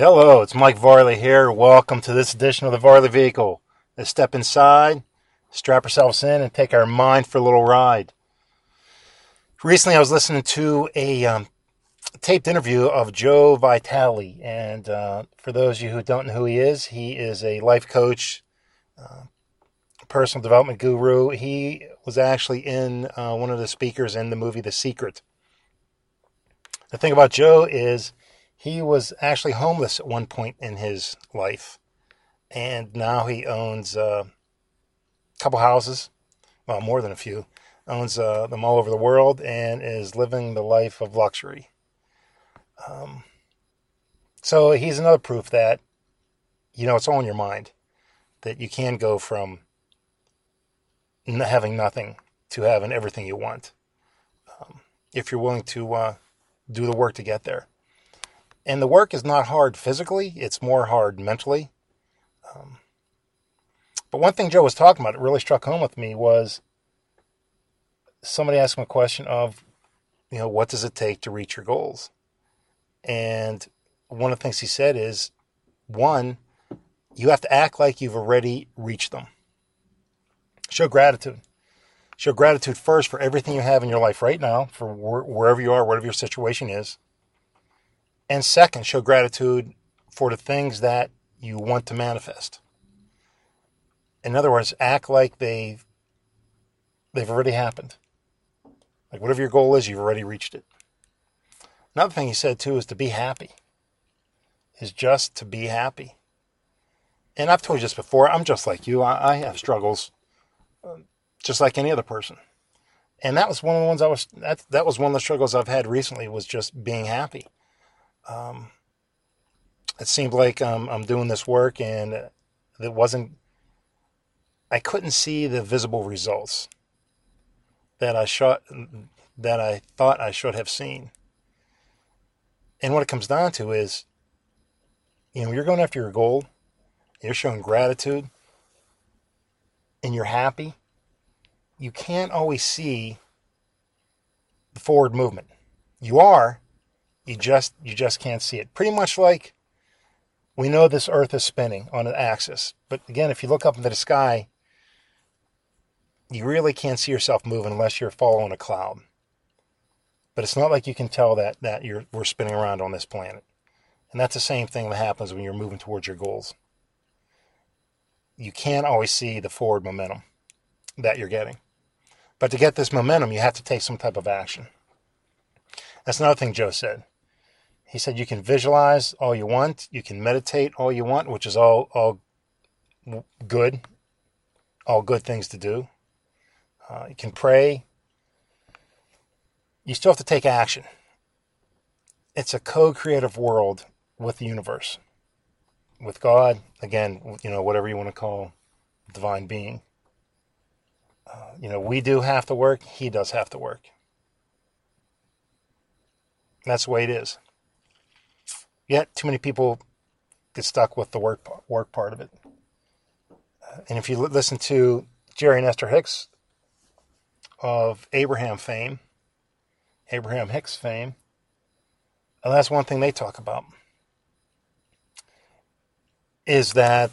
Hello, it's Mike Varley here. Welcome to this edition of the Varley Vehicle. Let's step inside, strap ourselves in, and take our mind for a little ride. Recently, I was listening to a um, taped interview of Joe Vitale, and uh, for those of you who don't know who he is, he is a life coach, uh, personal development guru. He was actually in uh, one of the speakers in the movie The Secret. The thing about Joe is he was actually homeless at one point in his life, and now he owns uh, a couple houses, well, more than a few, owns uh, them all over the world, and is living the life of luxury. Um, so he's another proof that, you know, it's all in your mind, that you can go from having nothing to having everything you want, um, if you're willing to uh, do the work to get there and the work is not hard physically, it's more hard mentally. Um, but one thing Joe was talking about, it really struck home with me, was somebody asked him a question of, you know, what does it take to reach your goals? And one of the things he said is, one, you have to act like you've already reached them. Show gratitude. Show gratitude first for everything you have in your life right now, for wherever you are, whatever your situation is. And second, show gratitude for the things that you want to manifest. In other words, act like they've they've already happened. Like whatever your goal is, you've already reached it. Another thing he said too is to be happy. Is just to be happy. And I've told you this before. I'm just like you. I, I have struggles, um, just like any other person. And that was one of the ones I was. That that was one of the struggles I've had recently. Was just being happy um, it seemed like um, I'm doing this work and it wasn't, I couldn't see the visible results that I shot, that I thought I should have seen. And what it comes down to is, you know, you're going after your goal, you're showing gratitude, and you're happy. You can't always see the forward movement. You are, you just you just can't see it. Pretty much like we know this Earth is spinning on an axis, but again, if you look up into the sky, you really can't see yourself moving unless you're following a cloud. But it's not like you can tell that that you're we're spinning around on this planet. And that's the same thing that happens when you're moving towards your goals. You can't always see the forward momentum that you're getting. But to get this momentum, you have to take some type of action. That's another thing Joe said. He said you can visualize all you want, you can meditate all you want, which is all all good, all good things to do. Uh, you can pray. You still have to take action. It's a co-creative world with the universe, with God. Again, you know whatever you want to call divine being. Uh, you know, we do have to work. He does have to work. That's the way it is. Yet, too many people get stuck with the work work part of it. Uh, and if you listen to Jerry and Esther Hicks of Abraham fame, Abraham Hicks fame, and that's one thing they talk about is that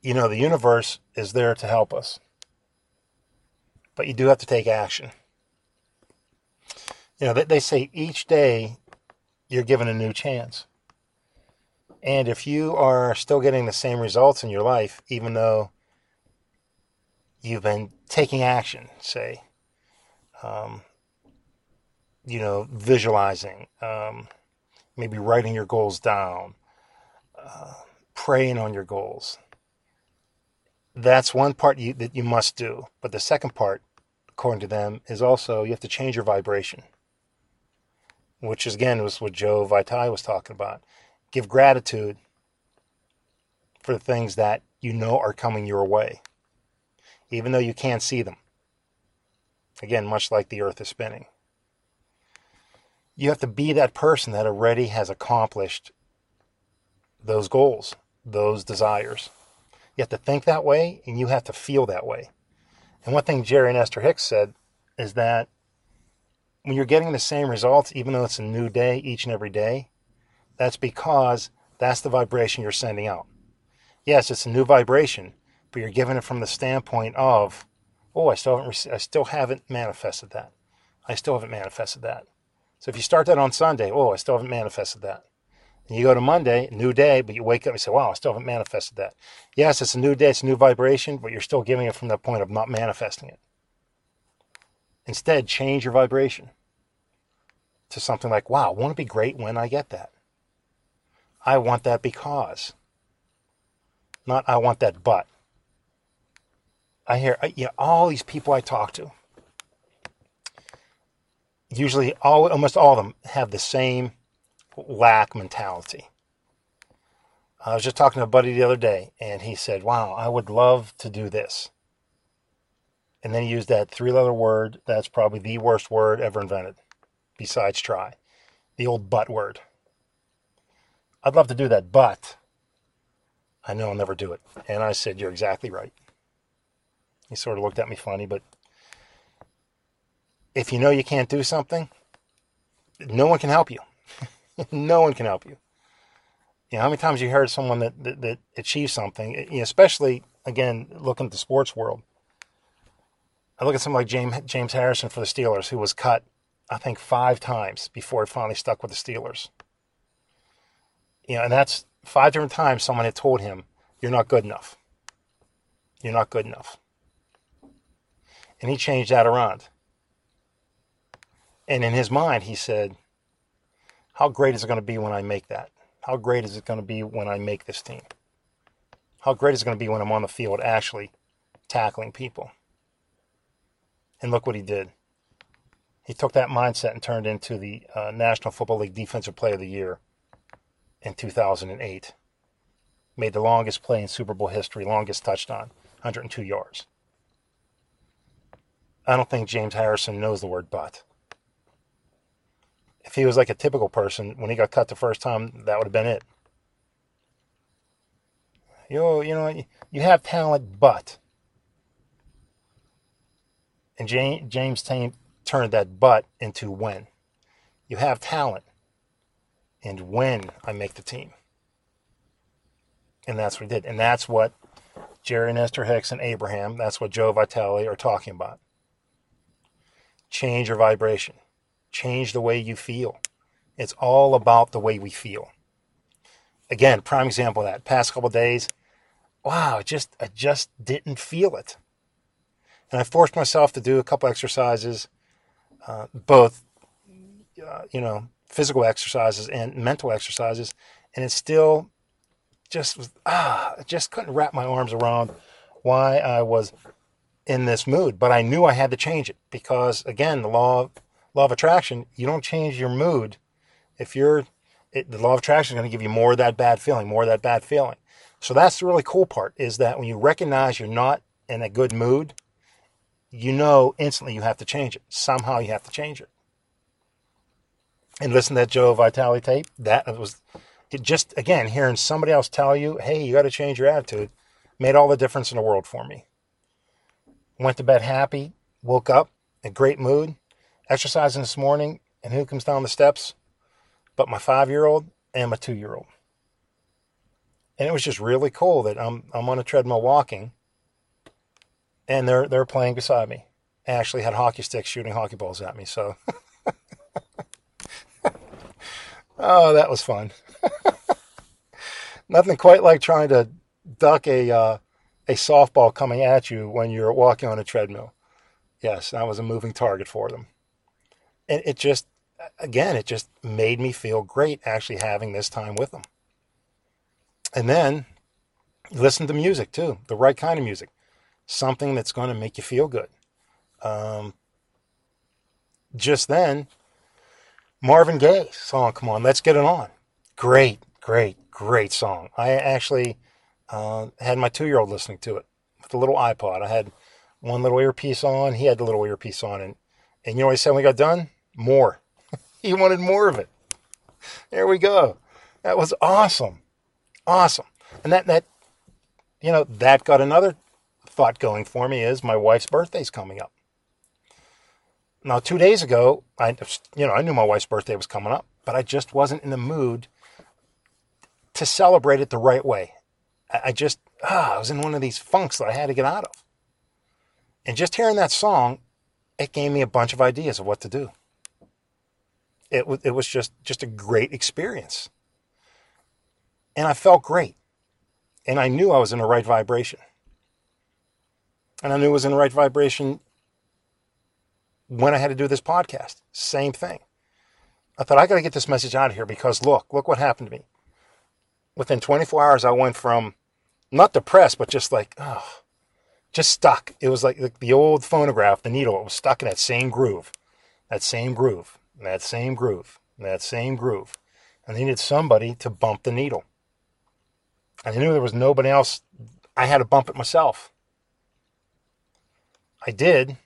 you know the universe is there to help us, but you do have to take action. You know, they, they say each day you're given a new chance. And if you are still getting the same results in your life, even though you've been taking action, say, um, you know, visualizing, um, maybe writing your goals down, uh, praying on your goals. That's one part you, that you must do. But the second part, according to them, is also you have to change your vibration which is again was what Joe Vitale was talking about. Give gratitude for the things that you know are coming your way, even though you can't see them. Again, much like the earth is spinning. You have to be that person that already has accomplished those goals, those desires. You have to think that way and you have to feel that way. And one thing Jerry and Esther Hicks said is that when you're getting the same results, even though it's a new day each and every day, That's because that's the vibration you're sending out. Yes, it's a new vibration, but you're giving it from the standpoint of, oh, I still haven't, I still haven't manifested that. I still haven't manifested that. So if you start that on Sunday, oh, I still haven't manifested that. And you go to Monday, new day, but you wake up and say, wow, I still haven't manifested that. Yes, it's a new day, it's a new vibration, but you're still giving it from the point of not manifesting it. Instead, change your vibration to something like, wow, won't it be great when I get that? I want that because. Not I want that but. I hear uh, you know, all these people I talk to. Usually, all almost all of them have the same lack mentality. I was just talking to a buddy the other day, and he said, "Wow, I would love to do this." And then he used that three-letter word. That's probably the worst word ever invented, besides try. The old "but" word. I'd love to do that, but I know I'll never do it. And I said, You're exactly right. He sort of looked at me funny, but if you know you can't do something, no one can help you. no one can help you. You know, how many times you heard someone that, that, that achieved something, eh, especially, again, looking at the sports world. I look at someone like James, James Harrison for the Steelers, who was cut, I think, five times before he finally stuck with the Steelers. You know, and that's five different times someone had told him, You're not good enough. You're not good enough. And he changed that around. And in his mind, he said, How great is it going to be when I make that? How great is it going to be when I make this team? How great is it going to be when I'm on the field actually tackling people? And look what he did. He took that mindset and turned into the uh, National Football League Defensive Player of the Year in 2008. Made the longest play in Super Bowl history, longest touchdown, 102 yards. I don't think James Harrison knows the word but. If he was like a typical person, when he got cut the first time, that would have been it. Know, you know, you have talent, but. And James, James turned that but into when. You have talent and when I make the team. And that's what he did. And that's what Jerry and Esther Hicks and Abraham, that's what Joe Vitale are talking about. Change your vibration. Change the way you feel. It's all about the way we feel. Again, prime example of that. Past couple days, wow, just I just didn't feel it. And I forced myself to do a couple exercises, uh, both, uh, you know, physical exercises and mental exercises, and it still just was ah, I just couldn't wrap my arms around why I was in this mood. But I knew I had to change it because again, the law of, law of attraction, you don't change your mood if you're it, the law of attraction is going to give you more of that bad feeling, more of that bad feeling. So that's the really cool part is that when you recognize you're not in a good mood, you know instantly you have to change it. Somehow you have to change it and listen to that Joe Vitale tape, that was it just again hearing somebody else tell you, "Hey, you got to change your attitude," made all the difference in the world for me. Went to bed happy, woke up in great mood, exercising this morning, and who comes down the steps? But my five-year-old and my two-year-old. And it was just really cool that I'm I'm on a treadmill walking, and they're they're playing beside me. I actually had hockey sticks shooting hockey balls at me, so. Oh, that was fun. Nothing quite like trying to duck a uh, a softball coming at you when you're walking on a treadmill. Yes, I was a moving target for them. And it just, again, it just made me feel great actually having this time with them. And then listen to music too, the right kind of music, something that's going to make you feel good. Um, just then, Marvin Gaye song, Come On, Let's Get It On. Great, great, great song. I actually uh, had my two year old listening to it with a little iPod. I had one little earpiece on, he had the little earpiece on. And, and you know what he said when we got done? More. he wanted more of it. There we go. That was awesome. Awesome. And that, that, you know, that got another thought going for me is my wife's birthday's coming up. Now, two days ago, I, you know, I knew my wife's birthday was coming up, but I just wasn't in the mood to celebrate it the right way. I just, ah, I was in one of these funks that I had to get out of. And just hearing that song, it gave me a bunch of ideas of what to do. It was, it was just, just a great experience. And I felt great. And I knew I was in the right vibration. And I knew I was in the right vibration when I had to do this podcast. Same thing. I thought, I got to get this message out of here because look, look what happened to me. Within 24 hours, I went from not depressed, but just like, oh, just stuck. It was like, like the old phonograph, the needle, it was stuck in that same groove, that same groove, that same groove, that same groove. And I needed somebody to bump the needle. And I knew there was nobody else. I had to bump it myself. I did.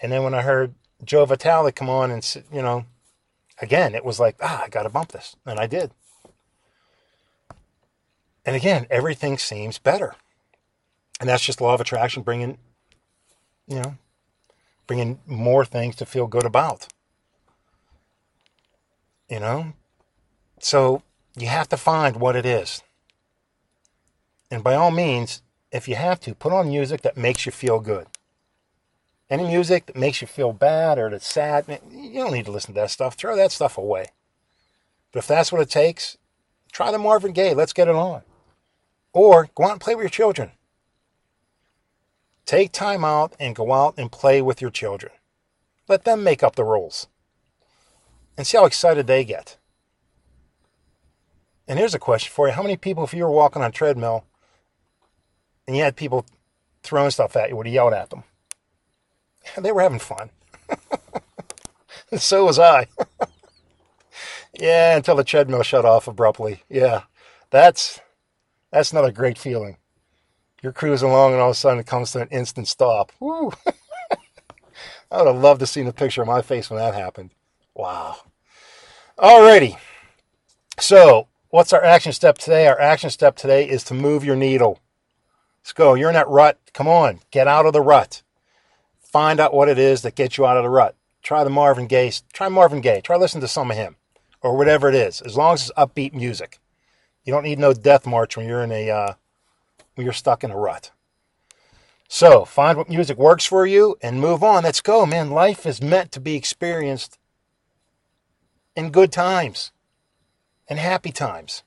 And then when I heard Joe Vitale come on and, you know, again, it was like, ah, I got to bump this. And I did. And again, everything seems better. And that's just law of attraction bringing, you know, bringing more things to feel good about. You know? So you have to find what it is. And by all means, if you have to, put on music that makes you feel good. Any music that makes you feel bad or that's sad, you don't need to listen to that stuff. Throw that stuff away. But if that's what it takes, try the Marvin Gaye. Let's get it on. Or go out and play with your children. Take time out and go out and play with your children. Let them make up the rules. And see how excited they get. And here's a question for you. How many people, if you were walking on a treadmill and you had people throwing stuff at you, would you yell at them? They were having fun. so was I. yeah, until the treadmill shut off abruptly. Yeah, that's that's not a great feeling. You're cruising along and all of a sudden it comes to an instant stop. Woo! I would have loved to see the picture of my face when that happened. Wow. Alrighty. So, what's our action step today? Our action step today is to move your needle. Let's go. You're in that rut. Come on. Get out of the rut. Find out what it is that gets you out of the rut. Try the Marvin Gaye. Try Marvin Gaye. Try listen to some of him or whatever it is, as long as it's upbeat music. You don't need no death march when you're in a uh, when you're stuck in a rut. So find what music works for you and move on. Let's go, man. Life is meant to be experienced in good times and happy times.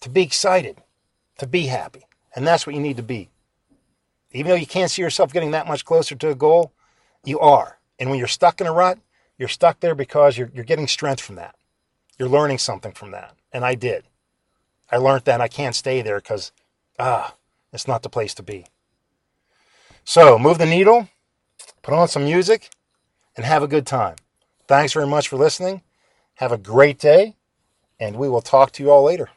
To be excited, to be happy. And that's what you need to be. Even though you can't see yourself getting that much closer to a goal, you are. And when you're stuck in a rut, you're stuck there because you're, you're getting strength from that. You're learning something from that. And I did. I learned that I can't stay there because, ah, it's not the place to be. So move the needle, put on some music, and have a good time. Thanks very much for listening. Have a great day, and we will talk to you all later.